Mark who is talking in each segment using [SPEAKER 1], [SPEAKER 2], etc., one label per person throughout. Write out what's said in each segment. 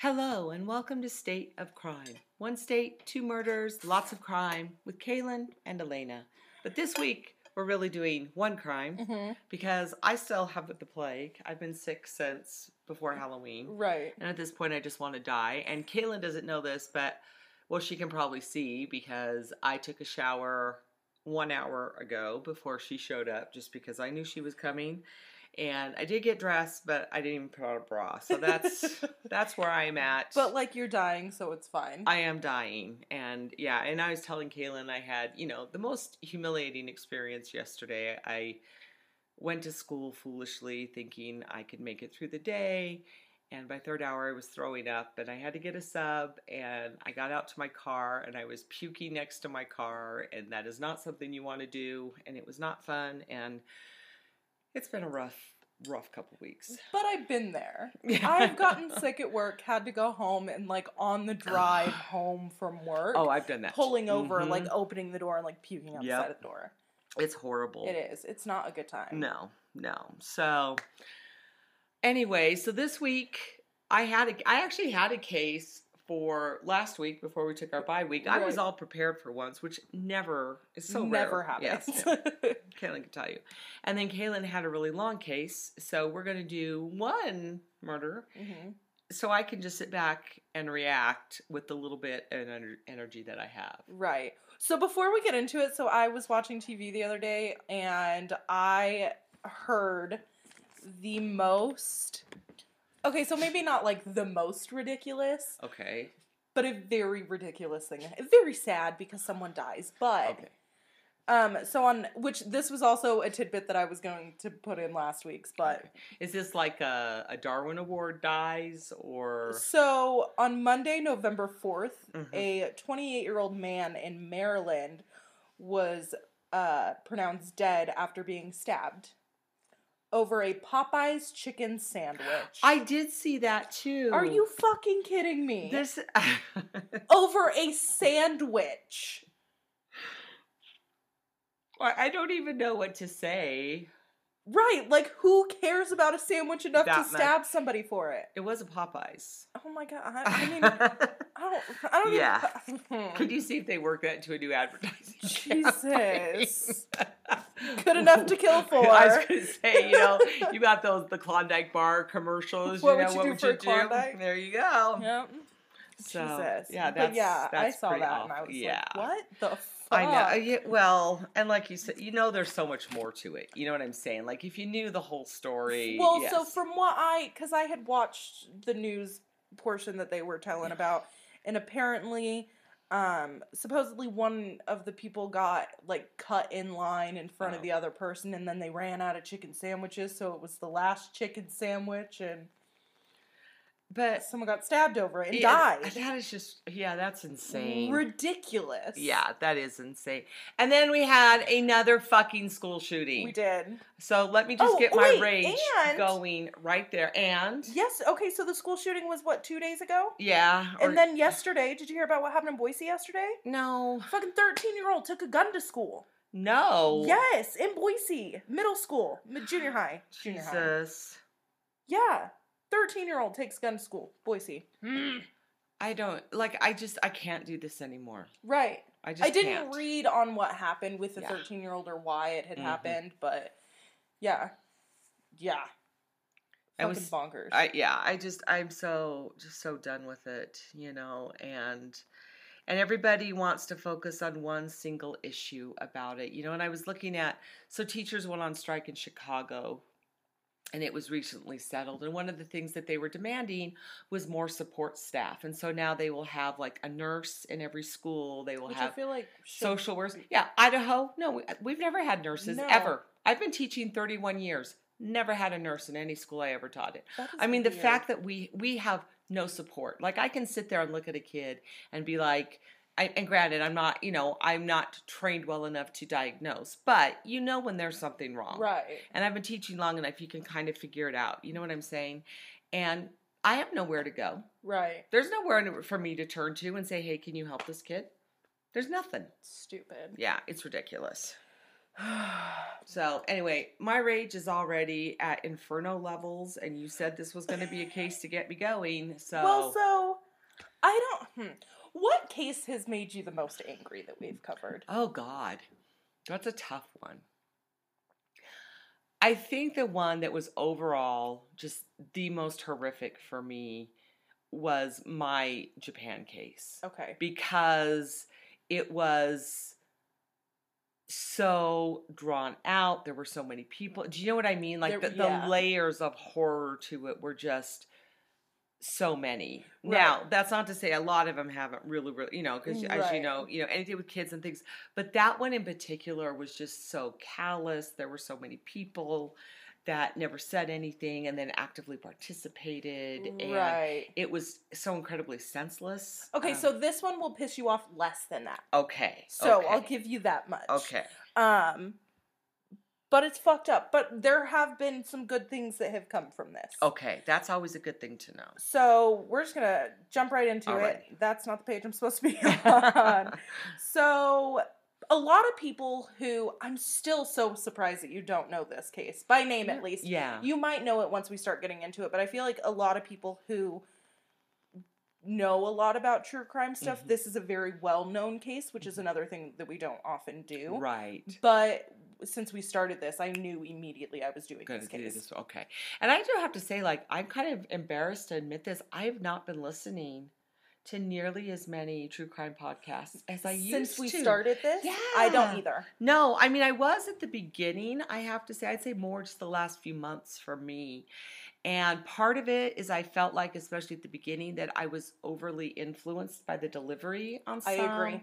[SPEAKER 1] Hello, and welcome to State of Crime. One state, two murders, lots of crime with Kalynne and Elena. But this week, we're really doing one crime
[SPEAKER 2] Mm-hmm.
[SPEAKER 1] because I still have the plague. I've been sick since before Halloween.
[SPEAKER 2] Right.
[SPEAKER 1] And at this point, I just want to die. And Kalynne doesn't know this, but well, she can probably see because I took a shower one hour ago before she showed up just because I knew she was coming. And I did get dressed, but I didn't even put on a bra. So that's that's where I'm at.
[SPEAKER 2] But like you're dying, so it's fine.
[SPEAKER 1] I am dying. And yeah, and I was telling Kalynne I had, you know, the most humiliating experience yesterday. I went to school foolishly thinking I could make it through the day. And by third hour, I was throwing up and I had to get a sub. And I got out to my car and I was puking next to my car. And that is not something you want to do. And it was not fun. And it's been a rough, rough couple weeks.
[SPEAKER 2] but I've been there. I've gotten sick at work, had to go home, and like on the drive home from work,
[SPEAKER 1] Oh, I've done that.
[SPEAKER 2] pulling over,
[SPEAKER 1] Mhm.
[SPEAKER 2] like opening the door and like puking outside
[SPEAKER 1] Yep.
[SPEAKER 2] the the door.
[SPEAKER 1] it's horrible.
[SPEAKER 2] It is. It's not a good time.
[SPEAKER 1] No, no. So anyway, so this week I had a I actually had a case for last week before we took our bye week. I was all prepared for once, which never is so
[SPEAKER 2] Never
[SPEAKER 1] rare.
[SPEAKER 2] happens.
[SPEAKER 1] Yes, no. Kalynne can tell you. And then Kalynne had a really long case, so we're gonna do one murder,
[SPEAKER 2] Mhm.
[SPEAKER 1] so I can just sit back and react with the little bit of energy that I have.
[SPEAKER 2] Right. So before we get into it, so I was watching TV the other day and I heard the most Okay, so maybe not like the most ridiculous,
[SPEAKER 1] Okay.
[SPEAKER 2] but a very ridiculous thing. Very sad because someone dies. But
[SPEAKER 1] Okay.
[SPEAKER 2] um so on which this was also a tidbit that I was going to put in last week's, but
[SPEAKER 1] Okay. is this like a, a Darwin Award dies or
[SPEAKER 2] So on Monday, November 4th,
[SPEAKER 1] Mhm.
[SPEAKER 2] a 28 year old man in Maryland was uh, pronounced dead after being stabbed over a Popeyes chicken sandwich.
[SPEAKER 1] I did see that too.
[SPEAKER 2] Are you fucking kidding me?
[SPEAKER 1] this?
[SPEAKER 2] over a sandwich.
[SPEAKER 1] I I don't even know what to say.
[SPEAKER 2] Right, like who cares about a sandwich enough
[SPEAKER 1] That
[SPEAKER 2] to stab somebody for it?
[SPEAKER 1] It was a Popeyes.
[SPEAKER 2] Oh my god! I, I mean, I don't. I don't
[SPEAKER 1] Yeah.
[SPEAKER 2] even.
[SPEAKER 1] Could you see if they work that into a new advertising?
[SPEAKER 2] Jesus. Good enough to kill for.
[SPEAKER 1] I was gonna say, you know, you got those the Klondike bar commercials.
[SPEAKER 2] What
[SPEAKER 1] you know,
[SPEAKER 2] would you
[SPEAKER 1] what
[SPEAKER 2] do
[SPEAKER 1] would
[SPEAKER 2] for
[SPEAKER 1] you
[SPEAKER 2] Klondike?
[SPEAKER 1] do? There you go.
[SPEAKER 2] Yep.
[SPEAKER 1] So,
[SPEAKER 2] Jesus.
[SPEAKER 1] yeah,
[SPEAKER 2] but
[SPEAKER 1] that's
[SPEAKER 2] yeah, I saw that and I was
[SPEAKER 1] yeah.
[SPEAKER 2] like, what the?
[SPEAKER 1] I know. Yeah, well, and like you said, you know, there's so much more to it. You know what I'm saying? Like if you knew the whole story.
[SPEAKER 2] Well,
[SPEAKER 1] yes.
[SPEAKER 2] so from what I, because I had watched the news portion that they were telling about, and apparently, um, supposedly one of the people got like cut in line in front
[SPEAKER 1] Oh.
[SPEAKER 2] of the other person, and then they ran out of chicken sandwiches, so it was the last chicken sandwich, and
[SPEAKER 1] but
[SPEAKER 2] someone got stabbed over it and
[SPEAKER 1] yeah,
[SPEAKER 2] died.
[SPEAKER 1] That is just yeah, that's insane.
[SPEAKER 2] Ridiculous.
[SPEAKER 1] Yeah, that is insane. And then we had another fucking school shooting.
[SPEAKER 2] we did.
[SPEAKER 1] So let me just
[SPEAKER 2] Oh,
[SPEAKER 1] get my
[SPEAKER 2] wait,
[SPEAKER 1] rage
[SPEAKER 2] and-
[SPEAKER 1] going right there. And
[SPEAKER 2] Yes. Okay. So the school shooting was what two days ago,
[SPEAKER 1] yeah, or-
[SPEAKER 2] and then yesterday. Did you hear about what happened in Boise yesterday?
[SPEAKER 1] no,
[SPEAKER 2] Fucking thirteen year old took a gun to school.
[SPEAKER 1] no,
[SPEAKER 2] Yes, in Boise, middle school, junior high, junior high.
[SPEAKER 1] Jesus,
[SPEAKER 2] Yeah, thirteen year old takes gun to school, Boise.
[SPEAKER 1] I don't like. I just I can't do this anymore.
[SPEAKER 2] Right.
[SPEAKER 1] I just
[SPEAKER 2] I didn't
[SPEAKER 1] can't.
[SPEAKER 2] read on what happened with the
[SPEAKER 1] Yeah.
[SPEAKER 2] thirteen year old or why it had
[SPEAKER 1] Mhm.
[SPEAKER 2] happened, but yeah, yeah,
[SPEAKER 1] I was-
[SPEAKER 2] bonkers.
[SPEAKER 1] I yeah, I just I'm so just so done with it, you know, and and everybody wants to focus on one single issue about it, you know. And I was looking at so teachers went on strike in Chicago, and it was recently settled. And one of the things that they were demanding was more support staff, and so now they will have like a nurse in every school. They will
[SPEAKER 2] Which I
[SPEAKER 1] have
[SPEAKER 2] feel like
[SPEAKER 1] social workers. Yeah, Idaho. No, we, we've never had nurses
[SPEAKER 2] No.
[SPEAKER 1] ever. I've been teaching 31 years. Never had a nurse in any school I ever taught it. I mean, the fact that we we have no support. Like I can sit there and look at a kid and be like, I, and granted, I'm not, you know, I'm not trained well enough to diagnose, but you know when there's something wrong.
[SPEAKER 2] right?
[SPEAKER 1] And I've been teaching long enough, you can kind of figure it out. You know what I'm saying? And I have nowhere to go.
[SPEAKER 2] Right.
[SPEAKER 1] There's nowhere for me to turn to and say, hey, can you help this kid? There's nothing.
[SPEAKER 2] Stupid.
[SPEAKER 1] Yeah, it's ridiculous. So anyway, my rage is already at inferno levels, and you said this was going to be a case to get me going. So
[SPEAKER 2] Well, so I don't. Hmm. What case has made you the most angry that we've covered?
[SPEAKER 1] oh god, that's a tough one. I think the one that was overall just the most horrific for me was my Japan case.
[SPEAKER 2] Okay.
[SPEAKER 1] because it was so drawn out. There were so many people. Do you know what I mean? Like
[SPEAKER 2] There-
[SPEAKER 1] the,
[SPEAKER 2] yeah.
[SPEAKER 1] the layers of horror to it were just so many.
[SPEAKER 2] Right.
[SPEAKER 1] Now, that's not to say a lot of them haven't really, really, you know, because as you know, you know, anything with kids and things. But that one in particular was just so callous. There were so many people that never said anything and then actively participated. And
[SPEAKER 2] Right.
[SPEAKER 1] it was so incredibly senseless.
[SPEAKER 2] Okay,
[SPEAKER 1] Um,
[SPEAKER 2] so this one will piss you off less than that.
[SPEAKER 1] okay,
[SPEAKER 2] So
[SPEAKER 1] okay,
[SPEAKER 2] I'll give you that much.
[SPEAKER 1] okay.
[SPEAKER 2] Um, but it's fucked up. But there have been some good things that have come from this.
[SPEAKER 1] Okay, that's always a good thing to know.
[SPEAKER 2] So we're just gonna jump right into
[SPEAKER 1] Alrighty.
[SPEAKER 2] it. That's not the page I'm supposed to be on. so a lot of people who I'm still so surprised that you don't know this case by name at least.
[SPEAKER 1] yeah.
[SPEAKER 2] You might know it once we start getting into it, but I feel like a lot of people who know a lot about true crime stuff,
[SPEAKER 1] Mhm.
[SPEAKER 2] this is a very well known case, which is another thing that we don't often do.
[SPEAKER 1] Right.
[SPEAKER 2] But since we started this, I knew immediately I was doing this case.
[SPEAKER 1] this. Okay. And I do have to say, like, I'm kind of embarrassed to admit this. I have not been listening to nearly as many true crime podcasts as I used to.
[SPEAKER 2] Since we started this, Yeah. I don't either.
[SPEAKER 1] No, I mean I was at the beginning, I have to say. I'd say more just the last few months for me. And part of it is I felt like, especially at the beginning, that I was overly influenced by the delivery on some.
[SPEAKER 2] I agree.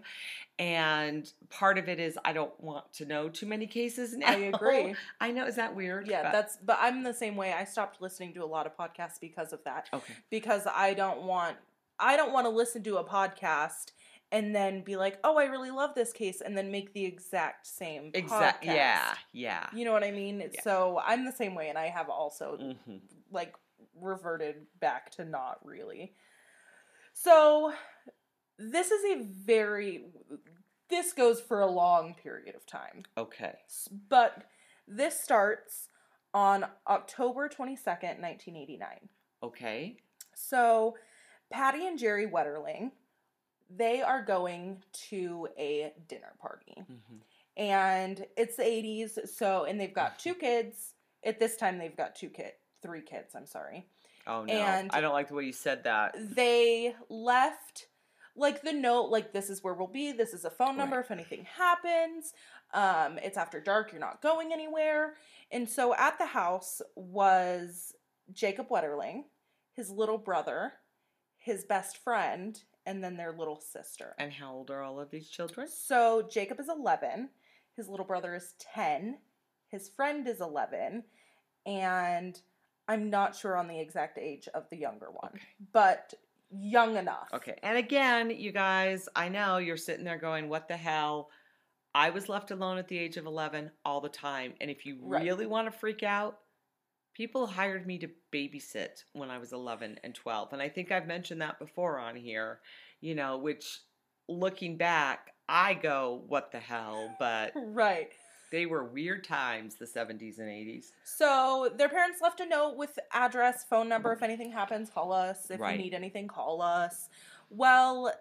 [SPEAKER 1] And part of it is I don't want to know too many cases now.
[SPEAKER 2] I agree.
[SPEAKER 1] I know, is that weird?
[SPEAKER 2] Yeah,
[SPEAKER 1] But-
[SPEAKER 2] that's but I'm the same way. I stopped listening to a lot of podcasts because of that.
[SPEAKER 1] okay.
[SPEAKER 2] Because I don't want I don't want to listen to a podcast and then be like, "Oh, I really love this case," and then make the exact same
[SPEAKER 1] exact,
[SPEAKER 2] podcast.
[SPEAKER 1] Yeah. Yeah.
[SPEAKER 2] You know what I mean?
[SPEAKER 1] Yeah.
[SPEAKER 2] So I'm the same way, and I have also
[SPEAKER 1] hmm
[SPEAKER 2] like reverted back to not really. So this is a very this goes for a long period of time.
[SPEAKER 1] Okay.
[SPEAKER 2] But this starts on October 22nd, 1989.
[SPEAKER 1] Okay.
[SPEAKER 2] So Patty and Jerry Wetterling, they are going to a dinner party.
[SPEAKER 1] hmm
[SPEAKER 2] And it's the 80s, so and they've got two kids. At this time they've got two kid, three kids, I'm sorry.
[SPEAKER 1] Oh no.
[SPEAKER 2] And-
[SPEAKER 1] I don't like the way you said that.
[SPEAKER 2] They left like the note like this is where we'll be, this is a phone number
[SPEAKER 1] Right.
[SPEAKER 2] if anything happens. Um it's after dark, you're not going anywhere. And so at the house was Jacob Wetterling, his little brother, his best friend, and then their little sister.
[SPEAKER 1] And how old are all of these children?
[SPEAKER 2] So Jacob is 11, his little brother is 10, his friend is 11, and I'm not sure on the exact age of the younger one,
[SPEAKER 1] Okay.
[SPEAKER 2] but young enough.
[SPEAKER 1] Okay. And again, you guys, I know you're sitting there going, what the hell? I was left alone at the age of 11 all the time. And if you
[SPEAKER 2] Right.
[SPEAKER 1] really want to freak out, people hired me to babysit when I was 11 and 12. And I think I've mentioned that before on here, you know, which looking back, I go, what the hell? But
[SPEAKER 2] Right.
[SPEAKER 1] They were weird times, the 70s and 80s.
[SPEAKER 2] So their parents left a note with address, phone number. If anything happens, call us. If
[SPEAKER 1] Right.
[SPEAKER 2] you need anything, call us. Well,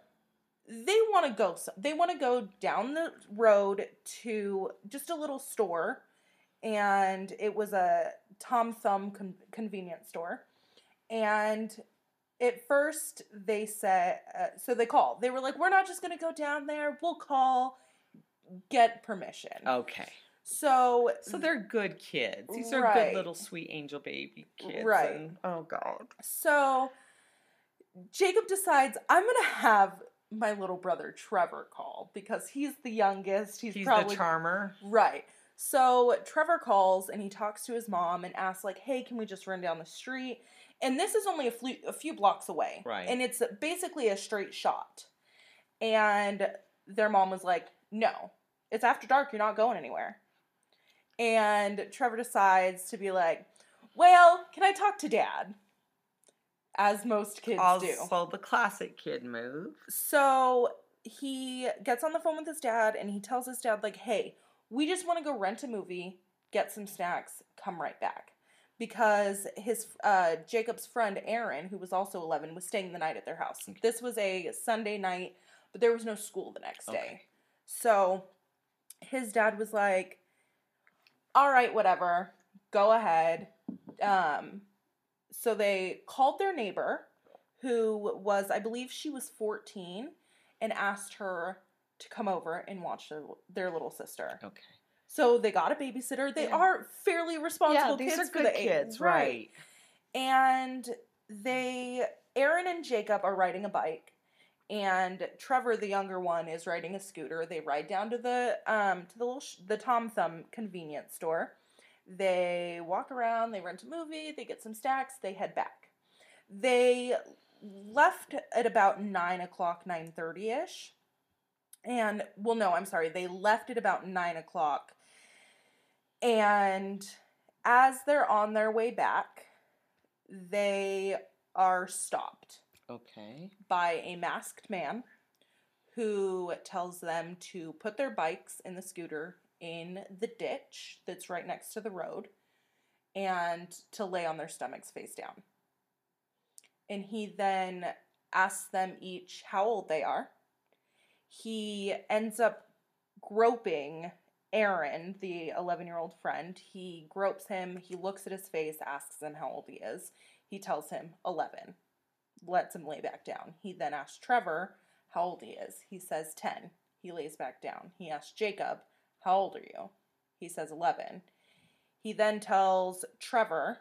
[SPEAKER 2] they want to go. They want to go down the road to just a little store, and it was a Tom Thumb con- convenience store. And at first, they said, uh, so they called. They were like, "We're not just gonna go down there. We'll call, get permission."
[SPEAKER 1] Okay.
[SPEAKER 2] So
[SPEAKER 1] So they're good kids. These are good little sweet angel baby kids.
[SPEAKER 2] Right.
[SPEAKER 1] and- oh, God.
[SPEAKER 2] So Jacob decides I'm gonna have my little brother Trevor call because he's the youngest. He's,
[SPEAKER 1] He's
[SPEAKER 2] probably
[SPEAKER 1] the charmer.
[SPEAKER 2] right. So Trevor calls and he talks to his mom and asks like, "Hey, can we just run down the street?" And this is only a few a few blocks away,
[SPEAKER 1] Right.
[SPEAKER 2] And it's basically a straight shot. And their mom was like, "No, it's after dark. You're not going anywhere." And Trevor decides to be like, "Well, can I talk to Dad?" As most kids do.
[SPEAKER 1] Also, the classic kid move.
[SPEAKER 2] So he gets on the phone with his dad and he tells his dad, like, hey, We just want to go rent a movie, get some snacks, come right back. Because his uh, Jacob's friend Aaron, who was also 11, was staying the night at their house.
[SPEAKER 1] Okay.
[SPEAKER 2] This was a Sunday night, but there was no school the next day.
[SPEAKER 1] Okay.
[SPEAKER 2] So his dad was like, "All right, whatever, go ahead." Um, so they called their neighbor, who was, I believe, she was fourteen, and asked her to come over and watch their, their little sister.
[SPEAKER 1] Okay.
[SPEAKER 2] So they got a babysitter. They
[SPEAKER 1] Yeah.
[SPEAKER 2] are fairly responsible
[SPEAKER 1] yeah, these
[SPEAKER 2] kids
[SPEAKER 1] are
[SPEAKER 2] for
[SPEAKER 1] good
[SPEAKER 2] age,
[SPEAKER 1] kids, right?
[SPEAKER 2] and they Aaron and Jacob are riding a bike and Trevor the younger one is riding a scooter. They ride down to the um to the little sh- the Tom Thumb convenience store. They walk around, they rent a movie, they get some snacks, they head back. They left at about nine o'clock, nine thirty ish. And well no, I'm sorry, they left at about nine o'clock. And as they're on their way back, they are stopped
[SPEAKER 1] Okay.
[SPEAKER 2] by a masked man who tells them to put their bikes in the scooter in the ditch that's right next to the road and to lay on their stomachs face down. And he then asks them each how old they are. He ends up groping Aaron, the 11 year old friend. He gropes him, he looks at his face, asks him how old he is. He tells him 11 lets him lay back down. He then asks Trevor how old he is. He says 10. He lays back down. He asks Jacob, How old are you? He says 11. He then tells Trevor,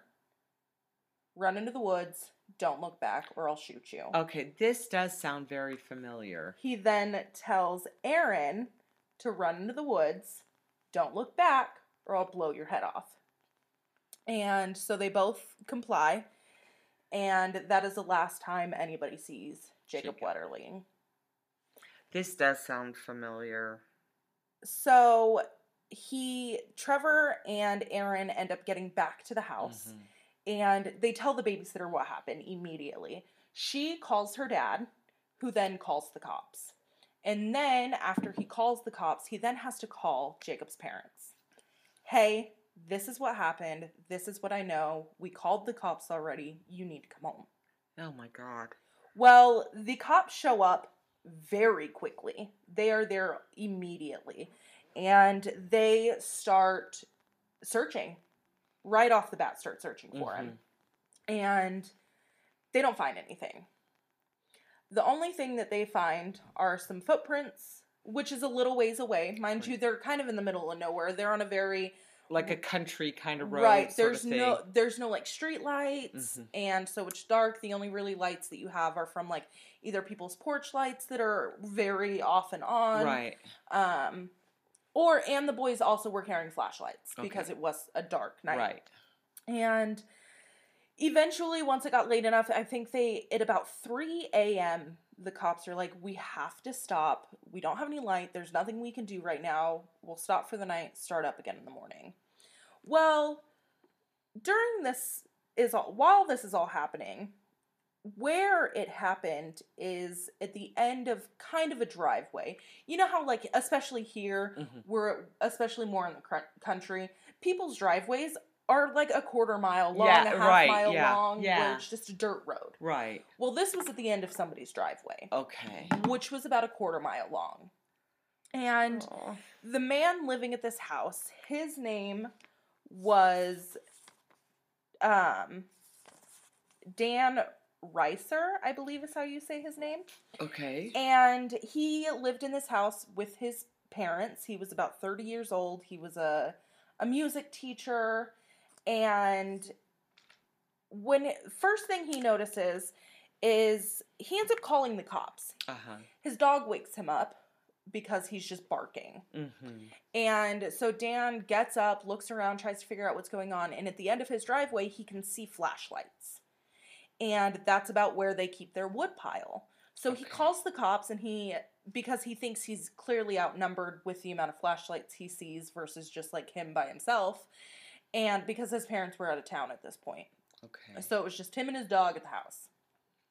[SPEAKER 2] Run into the woods. Don't look back or I'll shoot you.
[SPEAKER 1] Okay, this does sound very familiar.
[SPEAKER 2] He then tells Aaron to run into the woods. Don't look back or I'll blow your head off. And so they both comply. And that is the last time anybody sees Jacob,
[SPEAKER 1] Jacob.
[SPEAKER 2] Wetterling.
[SPEAKER 1] This does sound familiar.
[SPEAKER 2] So he, Trevor and Aaron end up getting back to the house.
[SPEAKER 1] Mhm.
[SPEAKER 2] and they tell the babysitter what happened immediately. She calls her dad, who then calls the cops. And then after he calls the cops, he then has to call Jacob's parents. Hey, this is what happened. This is what I know. We called the cops already. You need to come home.
[SPEAKER 1] Oh my god.
[SPEAKER 2] Well, the cops show up very quickly. They are there immediately. And they start searching. Right off the bat, start searching for him. Mm-hmm. And they don't find anything. The only thing that they find are some footprints, which is a little ways away. Mind
[SPEAKER 1] Right.
[SPEAKER 2] you, they're kind of in the middle of nowhere. They're on a very
[SPEAKER 1] Like a country kind of road.
[SPEAKER 2] right there's no there's no like street lights
[SPEAKER 1] Mhm.
[SPEAKER 2] and so it's dark the only really lights that you have are from like either people's porch lights that are very off and on
[SPEAKER 1] Right.
[SPEAKER 2] um or and the boys also were carrying flashlights because it was a dark night
[SPEAKER 1] Right.
[SPEAKER 2] and eventually once it got late enough i think they at about 3 a.m the cops are like we have to stop. We don't have any light. There's nothing we can do right now. We'll stop for the night start up again in the morning. Well during this is all while this is all happening where it happened is at the end of kind of a driveway. You know how like especially here
[SPEAKER 1] Mhm.
[SPEAKER 2] we're especially more in the country people's driveways are like a quarter mile long
[SPEAKER 1] Yeah,
[SPEAKER 2] a half
[SPEAKER 1] right,
[SPEAKER 2] mile
[SPEAKER 1] yeah,
[SPEAKER 2] long
[SPEAKER 1] yeah.
[SPEAKER 2] where it's just a dirt road
[SPEAKER 1] Right.
[SPEAKER 2] well this was at the end of somebody's driveway
[SPEAKER 1] Okay.
[SPEAKER 2] which was about a quarter mile long and
[SPEAKER 1] Aw.
[SPEAKER 2] the man living at this house his name was um Dan Rassier i believe is how you say his name
[SPEAKER 1] Okay.
[SPEAKER 2] and he lived in this house with his parents. He was about 30 years old. He was a a music teacher and when first thing he notices is he ends up calling the cops.
[SPEAKER 1] Uh huh.
[SPEAKER 2] His dog wakes him up because he's just barking.
[SPEAKER 1] Mm-hmm.
[SPEAKER 2] And so Dan gets up, looks around, tries to figure out what's going on, and at the end of his driveway, he can see flashlights. And that's about where they keep their wood pile. So he calls the cops and he because he thinks he's clearly outnumbered with the amount of flashlights he sees versus just like him by himself. And because his parents were out of town at this point.
[SPEAKER 1] Okay.
[SPEAKER 2] So it was just him and his dog at the house.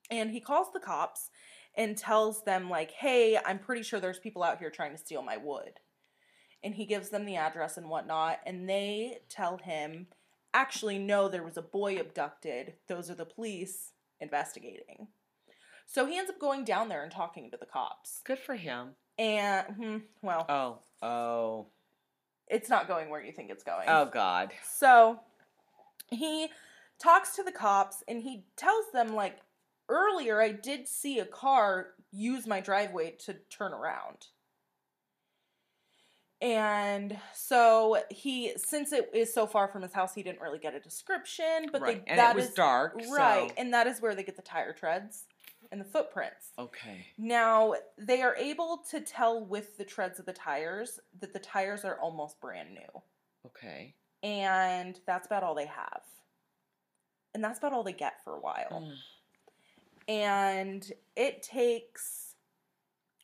[SPEAKER 2] And he calls the cops and tells them, like, hey, I'm pretty sure there's people out here trying to steal my wood. and he gives them the address and whatnot, and they tell him, actually, no, there was a boy abducted. Those are the police investigating. So he ends up going down there and talking to the cops.
[SPEAKER 1] Good for him.
[SPEAKER 2] And, hmm, well,
[SPEAKER 1] Oh, oh,
[SPEAKER 2] it's not going where you think it's going.
[SPEAKER 1] oh, God.
[SPEAKER 2] So he talks to the cops and he tells them, like, earlier I did see a car use my driveway to turn around. And so he, since it is so far from his house, he didn't really get a description. But
[SPEAKER 1] right.
[SPEAKER 2] they,
[SPEAKER 1] and
[SPEAKER 2] that
[SPEAKER 1] it was
[SPEAKER 2] is-
[SPEAKER 1] dark.
[SPEAKER 2] right,
[SPEAKER 1] So.
[SPEAKER 2] and that is where they get the tire treads and the footprints.
[SPEAKER 1] Okay.
[SPEAKER 2] Now they are able to tell with the treads of the tires that the tires are almost brand new
[SPEAKER 1] Okay.
[SPEAKER 2] and that's about all they have. And that's about all they get for a while.
[SPEAKER 1] Mm.
[SPEAKER 2] And it takes,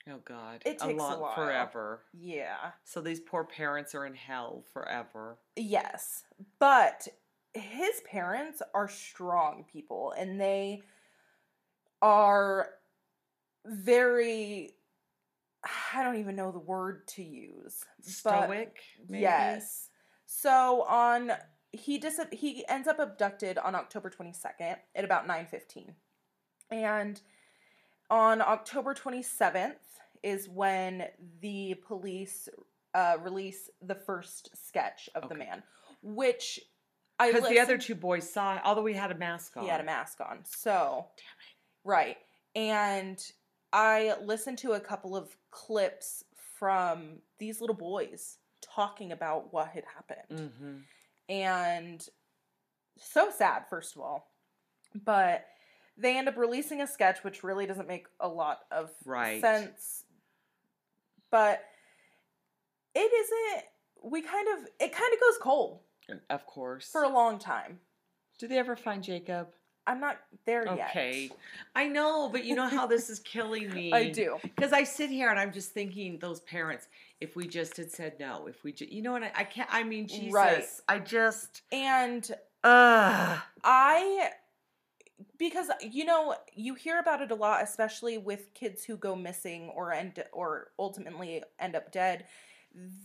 [SPEAKER 1] Oh God.
[SPEAKER 2] It takes a
[SPEAKER 1] long,
[SPEAKER 2] while.
[SPEAKER 1] forever.
[SPEAKER 2] yeah,
[SPEAKER 1] So these poor parents are in hell forever.
[SPEAKER 2] yes. But his parents are strong people and they are very, I don't even know the word to use.
[SPEAKER 1] Stoic. Maybe?
[SPEAKER 2] Yes. So on he dis- he ends up abducted on October 22nd at about 9:15. And on October 27th is when the police uh, release the first sketch of the man, which I
[SPEAKER 1] Because the other two boys saw, although he had a mask on.
[SPEAKER 2] he had a mask on. So
[SPEAKER 1] Damn it.
[SPEAKER 2] Right. And I listened to a couple of clips from these little boys talking about what had happened.
[SPEAKER 1] Mm-hmm.
[SPEAKER 2] And so sad, first of all. But they end up releasing a sketch which really doesn't make a lot of
[SPEAKER 1] Right.
[SPEAKER 2] sense. But it isn't we kind of it kind of goes cold
[SPEAKER 1] Of course.
[SPEAKER 2] for a long time.
[SPEAKER 1] Did they ever find Jacob?
[SPEAKER 2] I'm not there yet.
[SPEAKER 1] Okay. I know, but you know how this is killing me.
[SPEAKER 2] I do.
[SPEAKER 1] Because I sit here and I'm just thinking, those parents, if we just had said no, if we just, you know what, I, I can't, I mean, Jesus,
[SPEAKER 2] Right.
[SPEAKER 1] I just,
[SPEAKER 2] And
[SPEAKER 1] ugh.
[SPEAKER 2] I because you know you hear about it a lot especially with kids who go missing or end or ultimately end up dead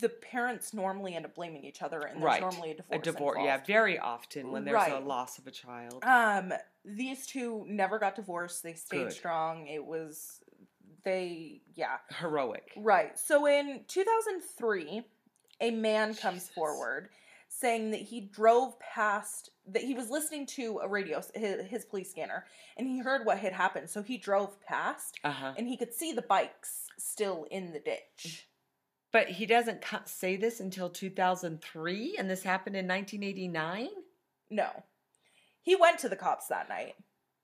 [SPEAKER 2] the parents normally end up blaming each other and there's
[SPEAKER 1] Right.
[SPEAKER 2] normally a divorce
[SPEAKER 1] A divorce, yeah, very often when there's a loss of a child.
[SPEAKER 2] um these two never got divorced they stayed
[SPEAKER 1] Good.
[SPEAKER 2] strong it was they yeah
[SPEAKER 1] Heroic.
[SPEAKER 2] Right. So in 2003, a man comes forward saying that he drove past that he was listening to a radio his, his police scanner and he heard what had happened. So he drove past
[SPEAKER 1] Uh huh.
[SPEAKER 2] and he could see the bikes still in the ditch.
[SPEAKER 1] But he doesn't say this until 2003, and this happened in 1989?
[SPEAKER 2] No. He went to the cops that night.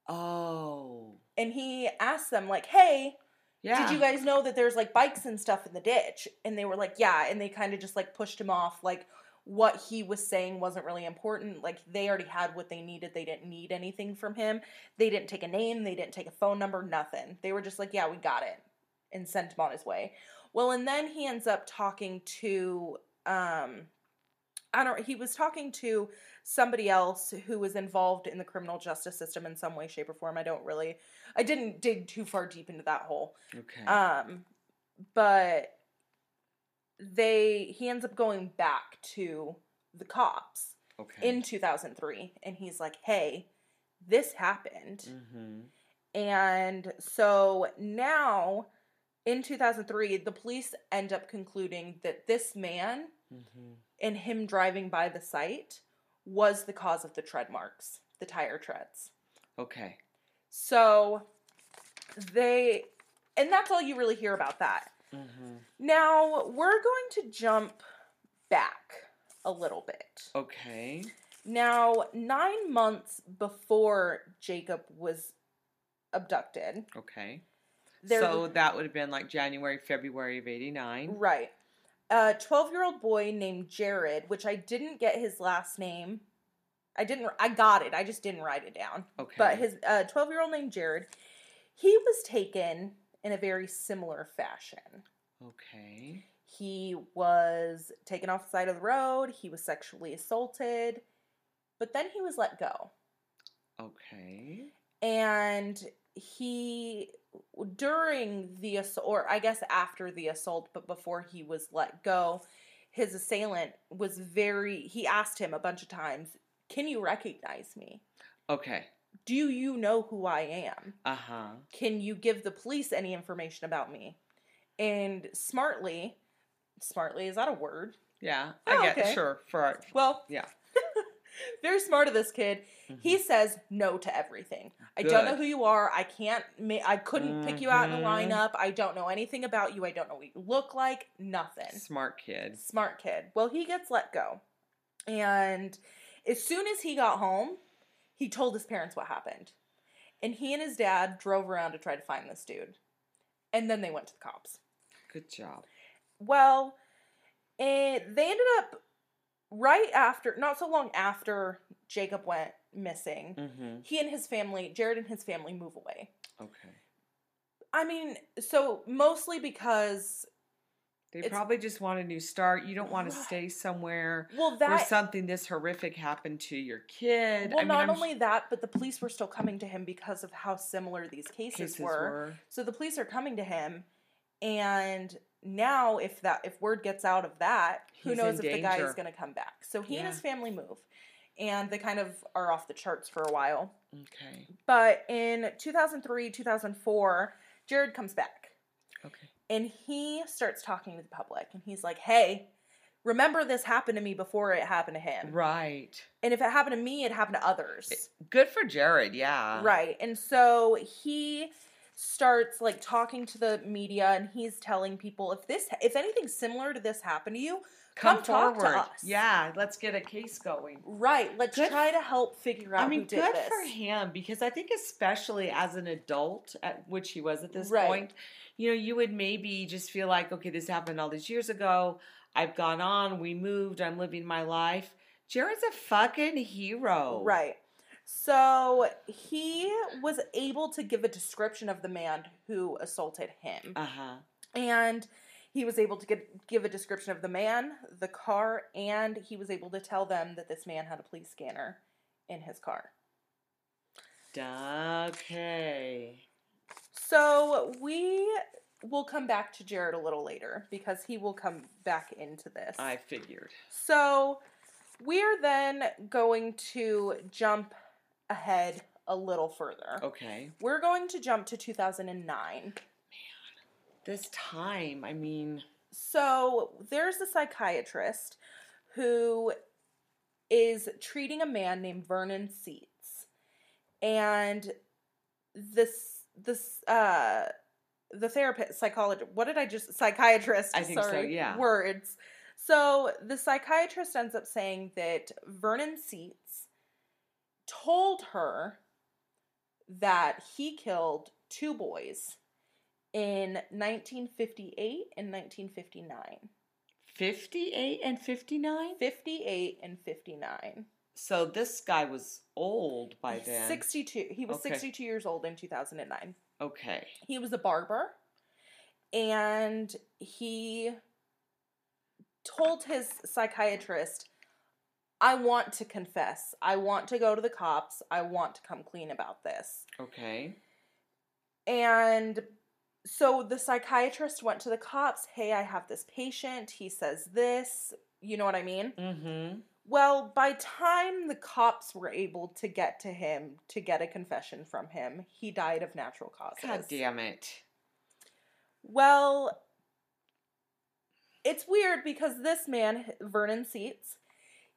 [SPEAKER 1] Oh.
[SPEAKER 2] and he asked them like, "Hey,
[SPEAKER 1] Yeah.
[SPEAKER 2] did you guys know that there's like bikes and stuff in the ditch? And they were like yeah. And they kind of just like pushed him off like what he was saying wasn't really important. Like they already had what they needed. They didn't need anything from him. They didn't take a name. They didn't take a phone number. Nothing. They were just like yeah we got it and sent him on his way well and then he ends up talking to um i don't he was talking to somebody else who was involved in the criminal justice system in some way shape or form i don't really i didn't dig too far deep into that hole
[SPEAKER 1] Okay.
[SPEAKER 2] um, but they he ends up going back to the cops
[SPEAKER 1] okay.
[SPEAKER 2] in 2003 and he's like, "Hey, this happened."
[SPEAKER 1] mm-hmm.
[SPEAKER 2] And so now in 2003, the police end up concluding that this man
[SPEAKER 1] Mm-hmm.
[SPEAKER 2] and him driving by the site was the cause of the tread marks, the tire treads.
[SPEAKER 1] Okay.
[SPEAKER 2] So they and that's all you really hear about that.
[SPEAKER 1] Mm-hmm.
[SPEAKER 2] Now we're going to jump back a little bit.
[SPEAKER 1] Okay.
[SPEAKER 2] Now, nine months before Jacob was abducted,
[SPEAKER 1] Okay.
[SPEAKER 2] There
[SPEAKER 1] so that would have been like January, February of 89.
[SPEAKER 2] right, a twelve-year-old boy named Jared, which I didn't get his last name. I didn't. I got it. I just didn't write it down.
[SPEAKER 1] Okay.
[SPEAKER 2] But his uh, twelve-year-old named Jared, he was taken in a very similar fashion.
[SPEAKER 1] Okay.
[SPEAKER 2] He was taken off the side of the road. He was sexually assaulted, but then he was let go.
[SPEAKER 1] Okay.
[SPEAKER 2] And he, during the assault, or I guess after the assault, but before he was let go, his assailant was very he asked him a bunch of times, "Can you recognize me?
[SPEAKER 1] Okay.
[SPEAKER 2] Do you know who I am?
[SPEAKER 1] Uh huh.
[SPEAKER 2] Can you give the police any information about me?" And smartly, smartly is that a word?
[SPEAKER 1] Yeah.
[SPEAKER 2] Oh,
[SPEAKER 1] I get
[SPEAKER 2] okay.
[SPEAKER 1] sure for our,
[SPEAKER 2] Well,
[SPEAKER 1] yeah.
[SPEAKER 2] Very smart of this kid. He
[SPEAKER 1] Mhm.
[SPEAKER 2] says no to everything. I don't know who you are. I can't. Ma- I couldn't pick you out in a
[SPEAKER 1] Mhm.
[SPEAKER 2] lineup. I don't know anything about you. I don't know what you look like. Nothing.
[SPEAKER 1] smart kid.
[SPEAKER 2] Smart kid. Well, he gets let go, and as soon as he got home, he told his parents what happened, and he and his dad drove around to try to find this dude, and then they went to the cops.
[SPEAKER 1] Good job.
[SPEAKER 2] Well, and they ended up right after, not so long after Jacob went missing.
[SPEAKER 1] Mm-hmm.
[SPEAKER 2] He and his family, Jared and his family, move away.
[SPEAKER 1] Okay.
[SPEAKER 2] I mean, so mostly because,
[SPEAKER 1] They
[SPEAKER 2] It's-
[SPEAKER 1] probably just want a new start. You don't want to stay somewhere
[SPEAKER 2] well,
[SPEAKER 1] where
[SPEAKER 2] that.
[SPEAKER 1] something this horrific happened to your kid.
[SPEAKER 2] Well,
[SPEAKER 1] I mean,
[SPEAKER 2] not
[SPEAKER 1] I'm
[SPEAKER 2] only that, but the police were still coming to him because of how similar these cases,
[SPEAKER 1] cases
[SPEAKER 2] were.
[SPEAKER 1] were.
[SPEAKER 2] So the police are coming to him, and now if that if word gets out of that, who
[SPEAKER 1] He's
[SPEAKER 2] knows if the guy is going to come back? So he and his family move, and they kind of are off the charts for a while.
[SPEAKER 1] Okay.
[SPEAKER 2] But in 2003, 2004, Jared comes back
[SPEAKER 1] Okay.
[SPEAKER 2] and he starts talking to the public and he's like, "Hey, remember this happened to me before it happened to him.
[SPEAKER 1] Right.
[SPEAKER 2] And if it happened to me, it happened to others."
[SPEAKER 1] Good for Jared. Yeah.
[SPEAKER 2] Right. And so he starts like talking to the media and he's telling people if this if anything similar to this happened to you,
[SPEAKER 1] Come,
[SPEAKER 2] Come talk to us.
[SPEAKER 1] Yeah. Let's get a case going.
[SPEAKER 2] right, let's
[SPEAKER 1] Good
[SPEAKER 2] try to help figure out
[SPEAKER 1] I mean,
[SPEAKER 2] who did
[SPEAKER 1] good
[SPEAKER 2] this.
[SPEAKER 1] for him because I think, especially as an adult, at which he was at this
[SPEAKER 2] Right.
[SPEAKER 1] point, you know, you would maybe just feel like, okay, this happened all these years ago. I've gone on. We moved. I'm living my life. Jared's a fucking hero.
[SPEAKER 2] Right. So he was able to give a description of the man who assaulted him.
[SPEAKER 1] Uh huh.
[SPEAKER 2] And he was able to get, give a description of the man, the car, and he was able to tell them that this man had a police scanner in his car.
[SPEAKER 1] Okay.
[SPEAKER 2] So we will come back to Jared a little later because he will come back into this.
[SPEAKER 1] I figured.
[SPEAKER 2] So we're then going to jump ahead a little further.
[SPEAKER 1] Okay.
[SPEAKER 2] We're going to jump to 2009.
[SPEAKER 1] Man, This time, I mean,
[SPEAKER 2] So there's a psychiatrist who is treating a man named Vernon Seitz. And this this uh the therapist psychologist what did I just psychiatrist
[SPEAKER 1] I think so,
[SPEAKER 2] sorry
[SPEAKER 1] yeah.
[SPEAKER 2] words. So the psychiatrist ends up saying that Vernon Seitz told her that he killed two boys in 1958 and 1959.
[SPEAKER 1] 58 and 59?
[SPEAKER 2] 58 and 59.
[SPEAKER 1] So this guy was old by then.
[SPEAKER 2] 62. He was
[SPEAKER 1] Okay.
[SPEAKER 2] 62 years old in 2009.
[SPEAKER 1] Okay.
[SPEAKER 2] He was a barber and he told his psychiatrist, I want to confess. I want to go to the cops. I want to come clean about this.
[SPEAKER 1] Okay.
[SPEAKER 2] And so the psychiatrist went to the cops. Hey, I have this patient. He says this. You know what I mean?
[SPEAKER 1] Mm-hmm.
[SPEAKER 2] Well, by time the cops were able to get to him to get a confession from him, he died of natural causes.
[SPEAKER 1] God damn it.
[SPEAKER 2] Well, it's weird because this man, Vernon Seitz,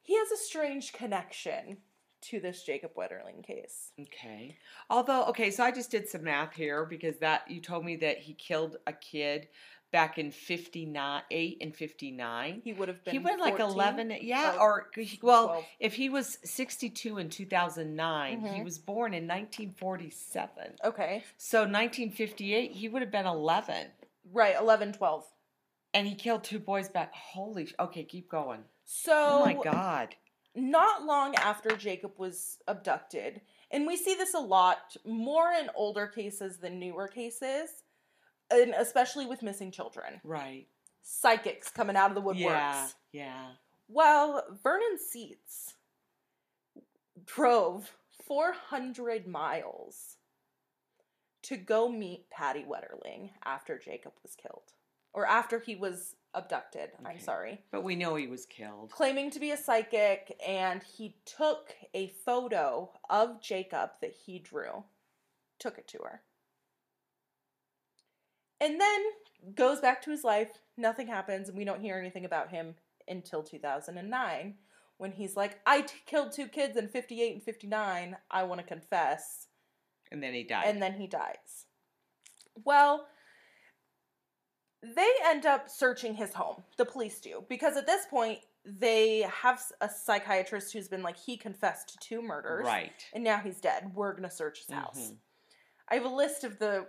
[SPEAKER 2] he has a strange connection to this Jacob Wetterling case.
[SPEAKER 1] Okay. Although, okay, so I just did some math here because that you told me that he killed a kid back in 59, 8 and 59.
[SPEAKER 2] He would have been
[SPEAKER 1] He went like
[SPEAKER 2] 14,
[SPEAKER 1] 11, yeah,
[SPEAKER 2] Oh,
[SPEAKER 1] or well,
[SPEAKER 2] 12.
[SPEAKER 1] if he was 62 in 2009, he
[SPEAKER 2] Mhm.
[SPEAKER 1] was born in 1947.
[SPEAKER 2] Okay.
[SPEAKER 1] So 1958, he would have been 11.
[SPEAKER 2] Right, 11, 12.
[SPEAKER 1] And he killed two boys back. Holy, sh- okay, keep going.
[SPEAKER 2] So,
[SPEAKER 1] Oh my God.
[SPEAKER 2] not long after Jacob was abducted, and we see this a lot more in older cases than newer cases, and especially with missing children.
[SPEAKER 1] Right.
[SPEAKER 2] Psychics coming out of the woodworks.
[SPEAKER 1] Yeah. Yeah.
[SPEAKER 2] Well, Vernon Seitz drove 400 miles to go meet Patty Wetterling after Jacob was killed, or after he was abducted. I'm sorry.
[SPEAKER 1] But we know he was killed.
[SPEAKER 2] Claiming to be a psychic, and he took a photo of Jacob that he drew, took it to her. And then goes back to his life. Nothing happens, and we don't hear anything about him until 2009 when he's like, I t- killed two kids in 58 and 59. I want to confess.
[SPEAKER 1] And then he died.
[SPEAKER 2] And then he dies. Well, they end up searching his home. The police do. Because at this point, they have a psychiatrist who's been like, he confessed to two murders.
[SPEAKER 1] right.
[SPEAKER 2] And now he's dead. We're going to search his house.
[SPEAKER 1] Mhm.
[SPEAKER 2] I have a list of the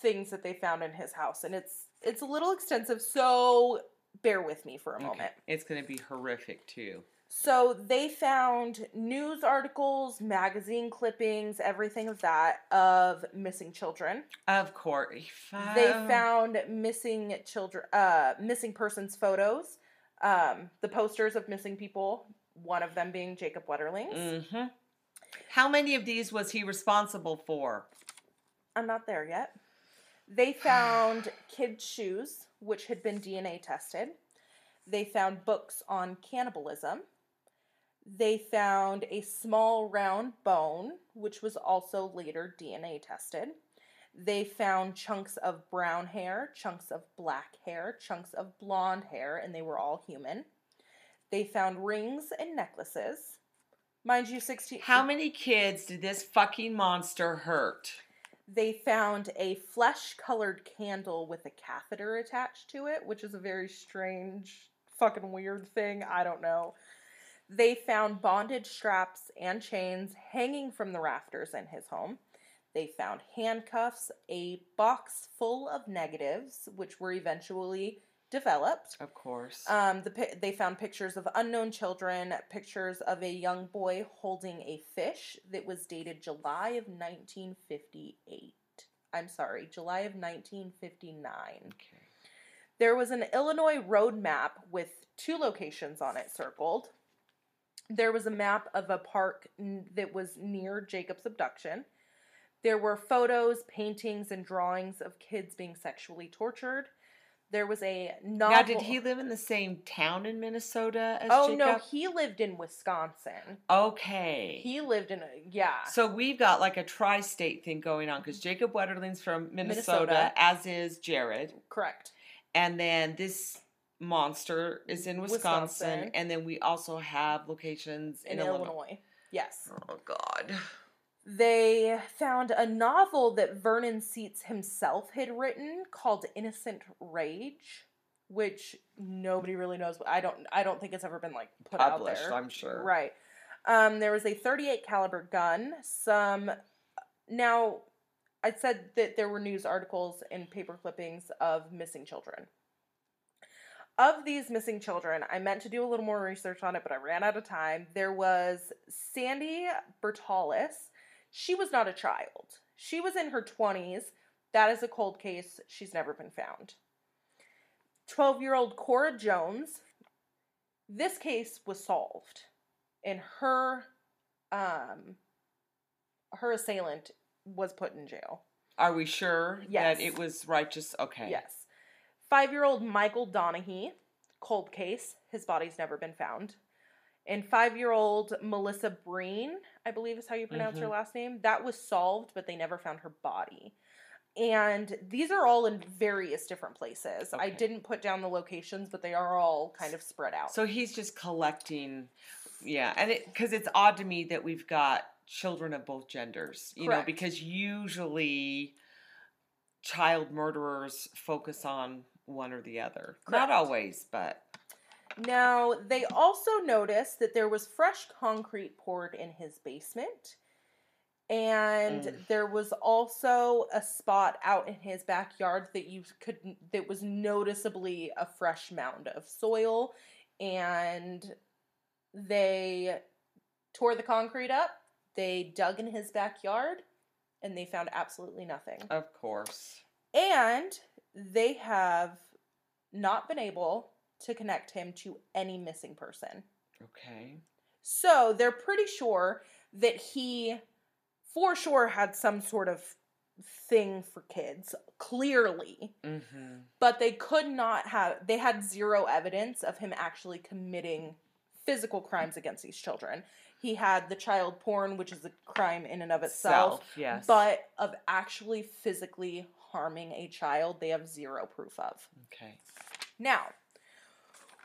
[SPEAKER 2] things that they found in his house, and it's it's a little extensive, so bear with me for a
[SPEAKER 1] Okay.
[SPEAKER 2] moment.
[SPEAKER 1] It's going to be horrific too.
[SPEAKER 2] So they found news articles, magazine clippings, everything of that of missing children.
[SPEAKER 1] Of course.
[SPEAKER 2] They found missing children, uh, missing persons photos, um, the posters of missing people. One of them being Jacob Wetterling's.
[SPEAKER 1] mhm. How many of these was he responsible for?
[SPEAKER 2] I'm not there yet. They found kids' shoes, which had been DNA tested. They found books on cannibalism. They found a small round bone, which was also later DNA tested. They found chunks of brown hair, chunks of black hair, chunks of blonde hair, and they were all human. They found rings and necklaces. Mind you, 16.
[SPEAKER 1] How many kids did this fucking monster hurt?
[SPEAKER 2] they found a flesh colored candle with a catheter attached to it, which is a very strange, fucking weird thing. I don't know. They found bondage straps and chains hanging from the rafters in his home. They found handcuffs, a box full of negatives, which were eventually developed.
[SPEAKER 1] Of course.
[SPEAKER 2] Um, the they found pictures of unknown children, pictures of a young boy holding a fish that was dated July of 1958. I'm sorry, July of 1959.
[SPEAKER 1] okay.
[SPEAKER 2] There was an Illinois road map with two locations on it circled. There was a map of a park n- that was near Jacob's abduction. There were photos, paintings, and drawings of kids being sexually tortured. There was a novel.
[SPEAKER 1] Now, did he live in the same town in Minnesota as
[SPEAKER 2] Oh
[SPEAKER 1] Jacob?
[SPEAKER 2] no, he lived in Wisconsin.
[SPEAKER 1] Okay.
[SPEAKER 2] He lived in a yeah.
[SPEAKER 1] So we've got like a tri-state thing going on because Jacob Wetterling's from Minnesota,
[SPEAKER 2] Minnesota.
[SPEAKER 1] as is Jared,
[SPEAKER 2] Correct.
[SPEAKER 1] and then this monster is in Wisconsin,
[SPEAKER 2] Wisconsin.
[SPEAKER 1] and then we also have locations in,
[SPEAKER 2] In,
[SPEAKER 1] Illinois.
[SPEAKER 2] Illinois. Yes.
[SPEAKER 1] Oh God.
[SPEAKER 2] They found a novel that Vernon Seitz himself had written called Innocent Rage, which nobody really knows. I don't. I don't think it's ever been like put
[SPEAKER 1] Published,
[SPEAKER 2] out there.
[SPEAKER 1] I'm sure.
[SPEAKER 2] Right. Um, there was a 38 caliber gun. Some. Now, I said that there were news articles and paper clippings of missing children. Of these missing children, I meant to do a little more research on it, but I ran out of time. There was Sandy Bertalis. She was not a child. She was in her 20s. That is a cold case. She's never been found. 12 year old Cora Jones. This case was solved, and her, um, her assailant was put in jail.
[SPEAKER 1] Are we sure
[SPEAKER 2] Yes.
[SPEAKER 1] that it was righteous? Okay.
[SPEAKER 2] Yes. Five year old Michael Donaghy, cold case. His body's never been found. And five year old Melissa Breen, I believe is how you pronounce her
[SPEAKER 1] Mhm.
[SPEAKER 2] last name, that was solved, but they never found her body. And these are all in various different places. I didn't put down the locations, but they are all kind of spread out.
[SPEAKER 1] So he's just collecting, yeah, and it because it's odd to me that we've got children of both genders, you know, because usually child murderers focus on one or the other. Not always, but
[SPEAKER 2] Now, they also noticed that there was fresh concrete poured in his basement. And
[SPEAKER 1] Mm.
[SPEAKER 2] there was also a spot out in his backyard that you could that was noticeably a fresh mound of soil and they tore the concrete up. They dug in his backyard and they found absolutely nothing.
[SPEAKER 1] of course.
[SPEAKER 2] And they have not been able to connect him to any missing person.
[SPEAKER 1] Okay.
[SPEAKER 2] So they're pretty sure that he, for sure, had some sort of thing for kids, clearly.
[SPEAKER 1] Mm-hmm.
[SPEAKER 2] But they could not have, they had zero evidence of him actually committing physical crimes against these children. He had the child porn, which is a crime in and of itself.
[SPEAKER 1] Self, yes.
[SPEAKER 2] But of actually physically harming a child, they have zero proof of.
[SPEAKER 1] okay.
[SPEAKER 2] Now,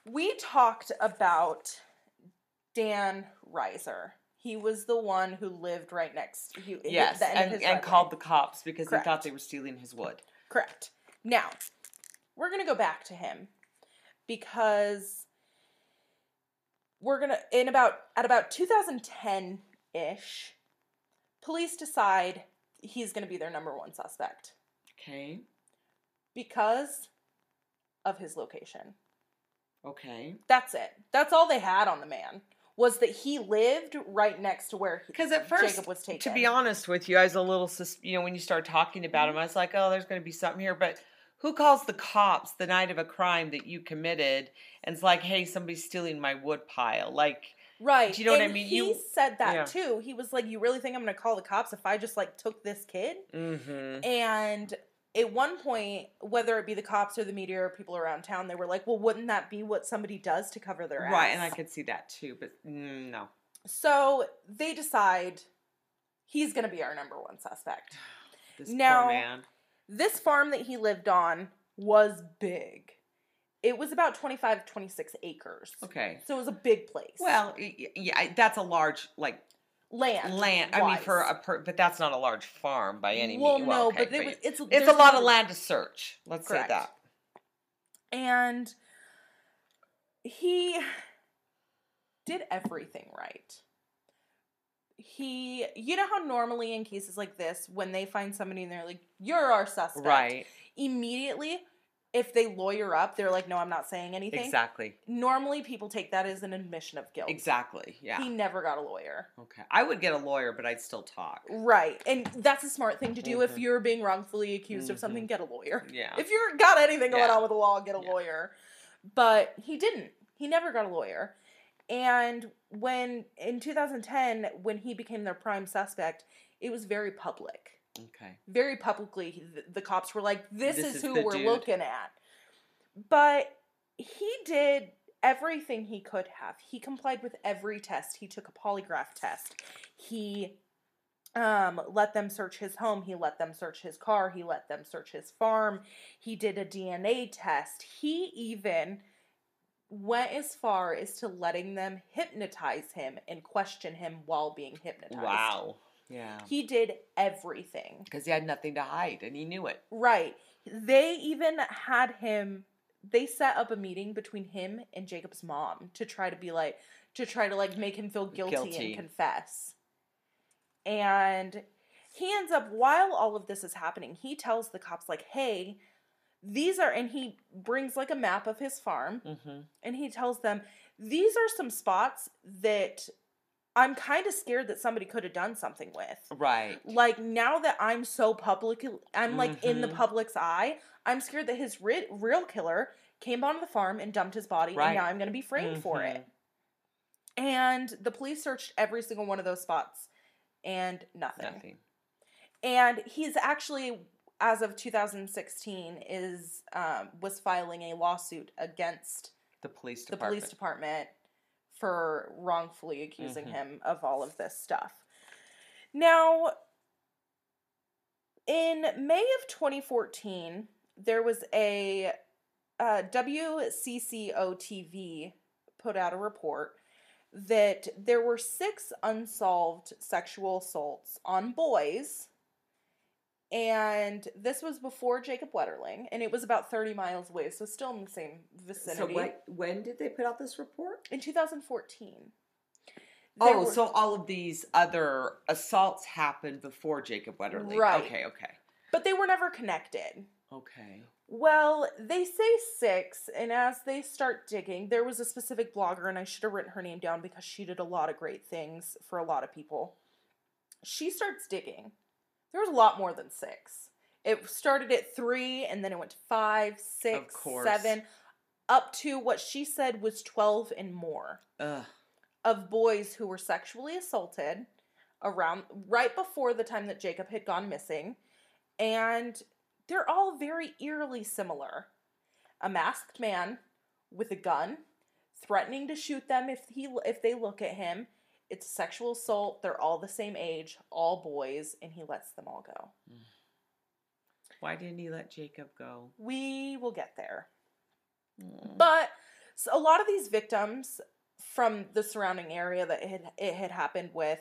[SPEAKER 2] we talked about Dan Rassier. He was the one who lived right next. He,
[SPEAKER 1] Yes,
[SPEAKER 2] the end of
[SPEAKER 1] and, and called the cops because
[SPEAKER 2] Correct.
[SPEAKER 1] they thought they were stealing his wood.
[SPEAKER 2] Correct. Now, we're going to go back to him because we're going to in about at about 2010-ish police decide he's going to be their number one suspect
[SPEAKER 1] Okay.
[SPEAKER 2] because of his location.
[SPEAKER 1] Okay.
[SPEAKER 2] That's it. That's all they had on the man was that he lived right next to where he-
[SPEAKER 1] Because at first,
[SPEAKER 2] Jacob was taken.
[SPEAKER 1] to be honest with you, I was a little, sus- you know, when you start talking about him, I was like, oh, there's going to be something here. But who calls the cops the night of a crime that you committed and it's like, hey, somebody's stealing my wood pile? Like,
[SPEAKER 2] Right.
[SPEAKER 1] Do you know what I mean?
[SPEAKER 2] He
[SPEAKER 1] You-
[SPEAKER 2] said that
[SPEAKER 1] Yeah.
[SPEAKER 2] too. He was like, "You really think I'm going to call the cops if I just like took this kid?"
[SPEAKER 1] mm-hmm.
[SPEAKER 2] And at one point, whether it be the cops or the media or people around town, they were like, "Well, wouldn't that be what somebody does to cover their ass?"
[SPEAKER 1] right, and I could see that too, but mm, no.
[SPEAKER 2] So they decide he's going to be our number one suspect.
[SPEAKER 1] This
[SPEAKER 2] Now-. This farm that he lived on was big. It was about 25, 26 acres.
[SPEAKER 1] Okay.
[SPEAKER 2] So it was a big place.
[SPEAKER 1] Well, yeah, that's a large like
[SPEAKER 2] land.
[SPEAKER 1] land. I mean, for a per, but that's not a large farm by any
[SPEAKER 2] well,
[SPEAKER 1] means.
[SPEAKER 2] no,
[SPEAKER 1] okay,
[SPEAKER 2] but it was, it's
[SPEAKER 1] it's a lot of land to search. Let's
[SPEAKER 2] Correct.
[SPEAKER 1] say that.
[SPEAKER 2] and he did everything right. He, you know how normally in cases like this, when they find somebody and they're like, "You're our suspect,"
[SPEAKER 1] Right.
[SPEAKER 2] Immediately, if they lawyer up, they're like, "No, I'm not saying anything."
[SPEAKER 1] Exactly.
[SPEAKER 2] Normally, people take that as an admission of guilt.
[SPEAKER 1] Exactly. Yeah.
[SPEAKER 2] He never got a lawyer.
[SPEAKER 1] okay. I would get a lawyer, but I'd still talk.
[SPEAKER 2] Right. And that's a smart thing to do if
[SPEAKER 1] Mhm.
[SPEAKER 2] you're being wrongfully accused of
[SPEAKER 1] Mhm.
[SPEAKER 2] something, get a lawyer.
[SPEAKER 1] Yeah.
[SPEAKER 2] If you're got anything going
[SPEAKER 1] Yeah.
[SPEAKER 2] on with the law, get a
[SPEAKER 1] Yeah.
[SPEAKER 2] lawyer. But he didn't. He never got a lawyer. And when in 2010, when he became their prime suspect, it was very public.
[SPEAKER 1] Okay.
[SPEAKER 2] Very publicly, the, the cops were like, "This,
[SPEAKER 1] This
[SPEAKER 2] is,
[SPEAKER 1] is
[SPEAKER 2] who we're
[SPEAKER 1] dude.
[SPEAKER 2] looking at." But he did everything he could have. He complied with every test. He took a polygraph test. He um, let them search his home. He let them search his car. He let them search his farm. He did a DNA test. He even went as far as to letting them hypnotize him and question him while being hypnotized.
[SPEAKER 1] Wow. Yeah.
[SPEAKER 2] He did everything.
[SPEAKER 1] Because he had nothing to hide, and he knew it.
[SPEAKER 2] Right. They even had him they set up a meeting between him and Jacob's mom to try to be like to try to like make him feel guilty,
[SPEAKER 1] Guilty.
[SPEAKER 2] and confess. And he ends up while all of this is happening, he tells the cops like, "Hey, these are and he brings like a map of his farm
[SPEAKER 1] Mm-hmm.
[SPEAKER 2] and he tells them these are some spots that I'm kind of scared that somebody could have done something with.
[SPEAKER 1] Right.
[SPEAKER 2] Like now that I'm so public, I'm like in the
[SPEAKER 1] Mhm.
[SPEAKER 2] public's eye. I'm scared that his ri- real killer came onto the farm and dumped his body,
[SPEAKER 1] Right.
[SPEAKER 2] and now I'm going to be framed for it. And the police searched every single one of those spots, and nothing.
[SPEAKER 1] Nothing.
[SPEAKER 2] And he's actually, as of 2016, is um, was filing a lawsuit against
[SPEAKER 1] The police department.
[SPEAKER 2] the police department for wrongfully accusing
[SPEAKER 1] Mhm.
[SPEAKER 2] him of all of this stuff. Now, in May of 2014, there was a uh, WCCO TV put out a report that there were six unsolved sexual assaults on boys. And this was before Jacob Wetterling, and it was about 30 miles away, so still in the same
[SPEAKER 1] So
[SPEAKER 2] vicinity
[SPEAKER 1] what, when did they put out this report?
[SPEAKER 2] in 2014. There
[SPEAKER 1] Oh,
[SPEAKER 2] were-
[SPEAKER 1] so all of these other assaults happened before Jacob Wetterling.
[SPEAKER 2] Right.
[SPEAKER 1] Okay, okay.
[SPEAKER 2] but they were never connected.
[SPEAKER 1] Okay.
[SPEAKER 2] Well, they say six, and as they start digging, there was a specific blogger, and I should have written her name down because she did a lot of great things for a lot of people. She starts digging. There was a lot more than six. It started at three, and then it went to five, six, seven, up to what she said was 12 and more.
[SPEAKER 1] Ugh.
[SPEAKER 2] of boys who were sexually assaulted around right before the time that Jacob had gone missing and they're all very eerily similar. A masked man with a gun threatening to shoot them if he if they look at him. It's sexual assault. They're all the same age, all boys, and he lets them all go.
[SPEAKER 1] Why didn't he let Jacob go?
[SPEAKER 2] We will get there.
[SPEAKER 1] Mm.
[SPEAKER 2] But so a lot of these victims from the surrounding area that it had, it had happened with,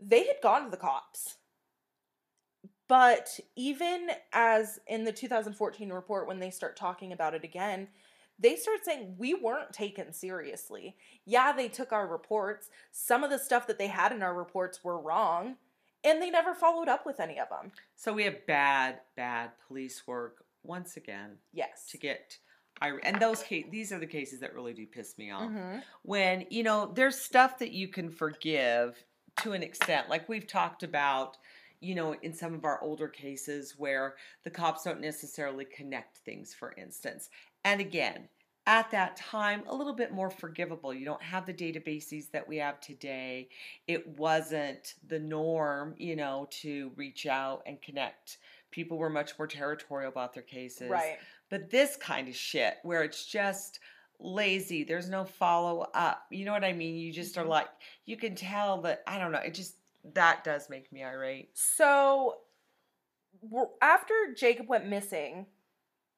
[SPEAKER 2] they had gone to the cops. But even as in the 2014 report, when they start talking about it again, they start saying we weren't taken seriously. Yeah, they took our reports. Some of the stuff that they had in our reports were wrong, and they never followed up with any of them.
[SPEAKER 1] So we have bad, bad police work once again
[SPEAKER 2] Yes.
[SPEAKER 1] to get. And those case these are the cases that really do piss me off.
[SPEAKER 2] Mhm.
[SPEAKER 1] when you know there's stuff that you can forgive to an extent like we've talked about you know in some of our older cases where the cops don't necessarily connect things for instance and again at that time a little bit more forgivable you don't have the databases that we have today it wasn't the norm you know to reach out and connect people were much more territorial about their cases
[SPEAKER 2] Right.
[SPEAKER 1] but this kind of shit where it's just lazy, there's no follow up. You know what I mean? You just are
[SPEAKER 2] Mhm.
[SPEAKER 1] like, you can tell that, I don't know, it just, that does make me irate.
[SPEAKER 2] So, after Jacob went missing,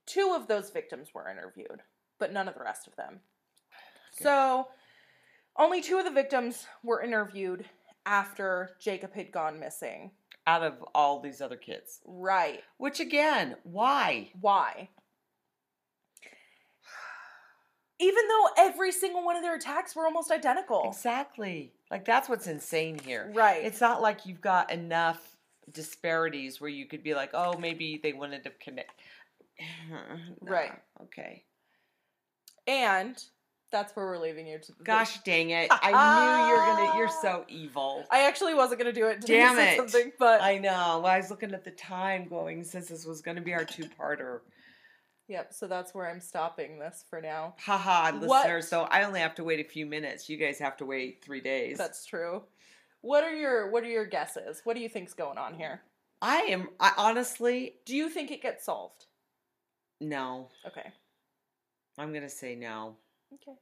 [SPEAKER 2] two of those victims were interviewed, but none of the rest of them. So, only two of the victims were interviewed after Jacob had gone missing.
[SPEAKER 1] Out of all these other kids.
[SPEAKER 2] Right.
[SPEAKER 1] Which again, why?
[SPEAKER 2] Why? Even though every single one of their attacks were almost identical.
[SPEAKER 1] Exactly. Like that's what's insane here.
[SPEAKER 2] Right.
[SPEAKER 1] It's not like you've got enough disparities where you could be like, oh, maybe they wanted to connect.
[SPEAKER 2] Right.
[SPEAKER 1] Okay.
[SPEAKER 2] and that's where we're leaving you to
[SPEAKER 1] Gosh dang it. I knew you were going to, you're so evil.
[SPEAKER 2] I actually wasn't gonna do it
[SPEAKER 1] Damn it.
[SPEAKER 2] something, but
[SPEAKER 1] I know. Well, I was looking at the time going, since this was going to be our two parter.
[SPEAKER 2] Yep, so that's where I'm stopping this for now.
[SPEAKER 1] Haha,
[SPEAKER 2] What?
[SPEAKER 1] listeners. So I only have to wait a few minutes. You guys have to wait three days.
[SPEAKER 2] That's true. What are your what are your guesses? What do you think's going on here?
[SPEAKER 1] I am, I honestly,
[SPEAKER 2] Do you think it gets solved?
[SPEAKER 1] No.
[SPEAKER 2] Okay.
[SPEAKER 1] I'm going to say no.
[SPEAKER 2] Okay.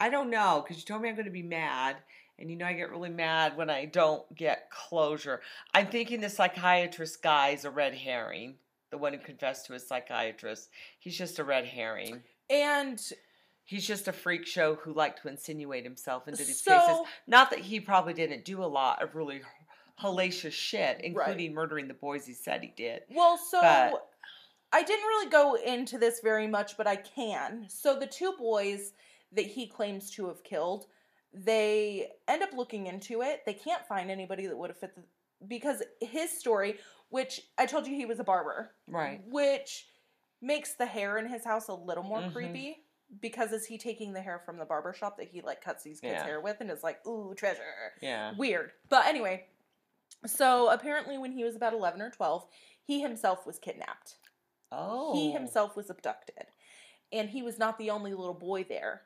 [SPEAKER 1] I don't know because you told me I'm going to be mad. And you know, I get really mad when I don't get closure. I'm thinking the psychiatrist guy is a red herring. The one who confessed to his psychiatrist. He's just a red herring.
[SPEAKER 2] And
[SPEAKER 1] He's just a freak show who liked to insinuate himself into these
[SPEAKER 2] so
[SPEAKER 1] cases. Not that he probably didn't do a lot of really hellacious shit, including murdering the boys he said he did.
[SPEAKER 2] well, so
[SPEAKER 1] But-
[SPEAKER 2] I didn't really go into this very much, but I can. So the two boys that he claims to have killed, they end up looking into it. They can't find anybody that would have fit the because his story, which I told you he was a barber,
[SPEAKER 1] Right.
[SPEAKER 2] which makes the hair in his house a little more
[SPEAKER 1] Mhm.
[SPEAKER 2] creepy because is he taking the hair from the barber shop that he like cuts these kids
[SPEAKER 1] Yeah.
[SPEAKER 2] hair with and is like ooh treasure
[SPEAKER 1] Yeah.
[SPEAKER 2] weird but anyway so apparently when he was about 11 or 12 he himself was kidnapped
[SPEAKER 1] Oh.
[SPEAKER 2] he himself was abducted and he was not the only little boy there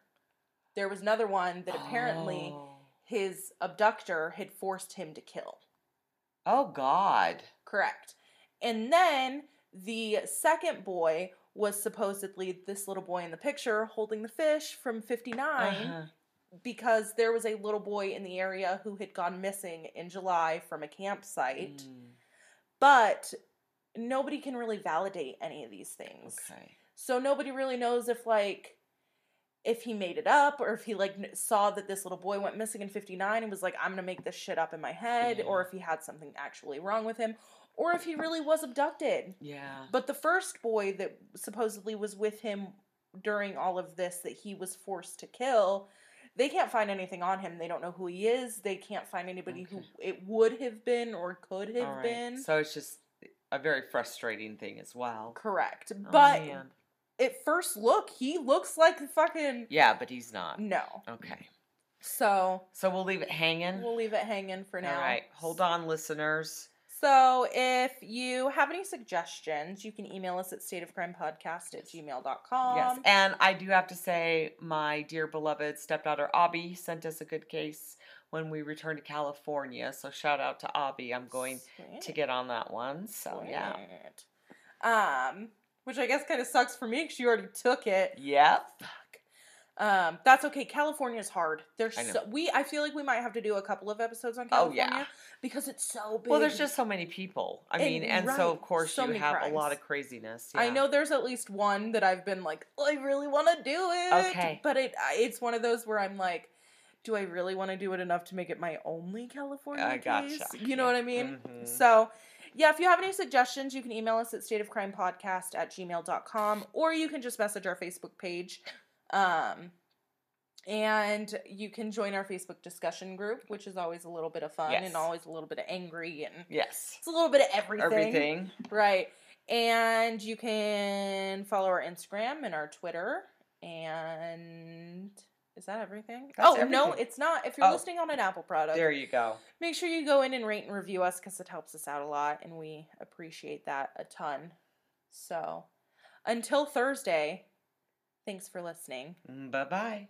[SPEAKER 2] there was another one that apparently
[SPEAKER 1] Oh.
[SPEAKER 2] his abductor had forced him to kill
[SPEAKER 1] Oh God.
[SPEAKER 2] Correct. And then the second boy was supposedly this little boy in the picture holding the fish from 59
[SPEAKER 1] Uh-huh.
[SPEAKER 2] because there was a little boy in the area who had gone missing in July from a campsite.
[SPEAKER 1] Mm,
[SPEAKER 2] But nobody can really validate any of these things.
[SPEAKER 1] okay.
[SPEAKER 2] So nobody really knows if like if he made it up or if he like saw that this little boy went missing in 59 and was like I'm going to make this shit up in my head
[SPEAKER 1] Yeah.
[SPEAKER 2] or if he had something actually wrong with him or if he really was abducted.
[SPEAKER 1] Yeah.
[SPEAKER 2] But the first boy that supposedly was with him during all of this that he was forced to kill, they can't find anything on him. They don't know who he is. They can't find anybody who it would have been or could have
[SPEAKER 1] right.
[SPEAKER 2] been.
[SPEAKER 1] So it's just a very frustrating thing as well.
[SPEAKER 2] Correct.
[SPEAKER 1] Oh,
[SPEAKER 2] But
[SPEAKER 1] man.
[SPEAKER 2] at first look, he looks like the fucking
[SPEAKER 1] yeah, but he's not.
[SPEAKER 2] no.
[SPEAKER 1] Okay.
[SPEAKER 2] So
[SPEAKER 1] So we'll leave it hanging.
[SPEAKER 2] we'll leave it hanging for now.
[SPEAKER 1] All right. Hold on, listeners.
[SPEAKER 2] So if you have any suggestions, you can email us at stateofcrimepodcast at gmail.com.
[SPEAKER 1] yes. And I do have to say, my dear beloved stepdaughter Abby sent us a good case when we return to California. So shout out to Abby. I'm going to get on that one. So yeah.
[SPEAKER 2] Um, which I guess kind of sucks for me because you already took it.
[SPEAKER 1] Yep.
[SPEAKER 2] Um, that's okay. California's hard. There's so we. I feel like we might have to do a couple of episodes on
[SPEAKER 1] Oh,
[SPEAKER 2] California
[SPEAKER 1] yeah.
[SPEAKER 2] because it's so big.
[SPEAKER 1] Well, there's just so many people. I
[SPEAKER 2] And-
[SPEAKER 1] mean, and
[SPEAKER 2] right,
[SPEAKER 1] so of course
[SPEAKER 2] so
[SPEAKER 1] you have a lot of craziness.
[SPEAKER 2] I know there's at least one that I've been like, "Oh, I really want to do it.
[SPEAKER 1] Okay.
[SPEAKER 2] But it it's one of those where I'm like, do I really want to do it enough to make it my only California
[SPEAKER 1] I
[SPEAKER 2] case? You know
[SPEAKER 1] Yeah.
[SPEAKER 2] what I mean?
[SPEAKER 1] Mhm.
[SPEAKER 2] So yeah, if you have any suggestions, you can email us at stateofcrimepodcast at gmail.com or you can just message our Facebook page. Um and you can join our Facebook discussion group, which is always a little bit of fun
[SPEAKER 1] Yes.
[SPEAKER 2] and always a little bit of angry and
[SPEAKER 1] Yes.
[SPEAKER 2] it's a little bit of everything.
[SPEAKER 1] Everything.
[SPEAKER 2] Right. And you can follow our Instagram and our Twitter. And is that everything?
[SPEAKER 1] That's
[SPEAKER 2] oh, no, it's not. If you're
[SPEAKER 1] Oh.
[SPEAKER 2] listening on an Apple product,
[SPEAKER 1] There you go.
[SPEAKER 2] make sure you go in and rate and review us because it helps us out a lot and we appreciate that a ton. So until Thursday, thanks for listening.
[SPEAKER 1] Mm, bye bye.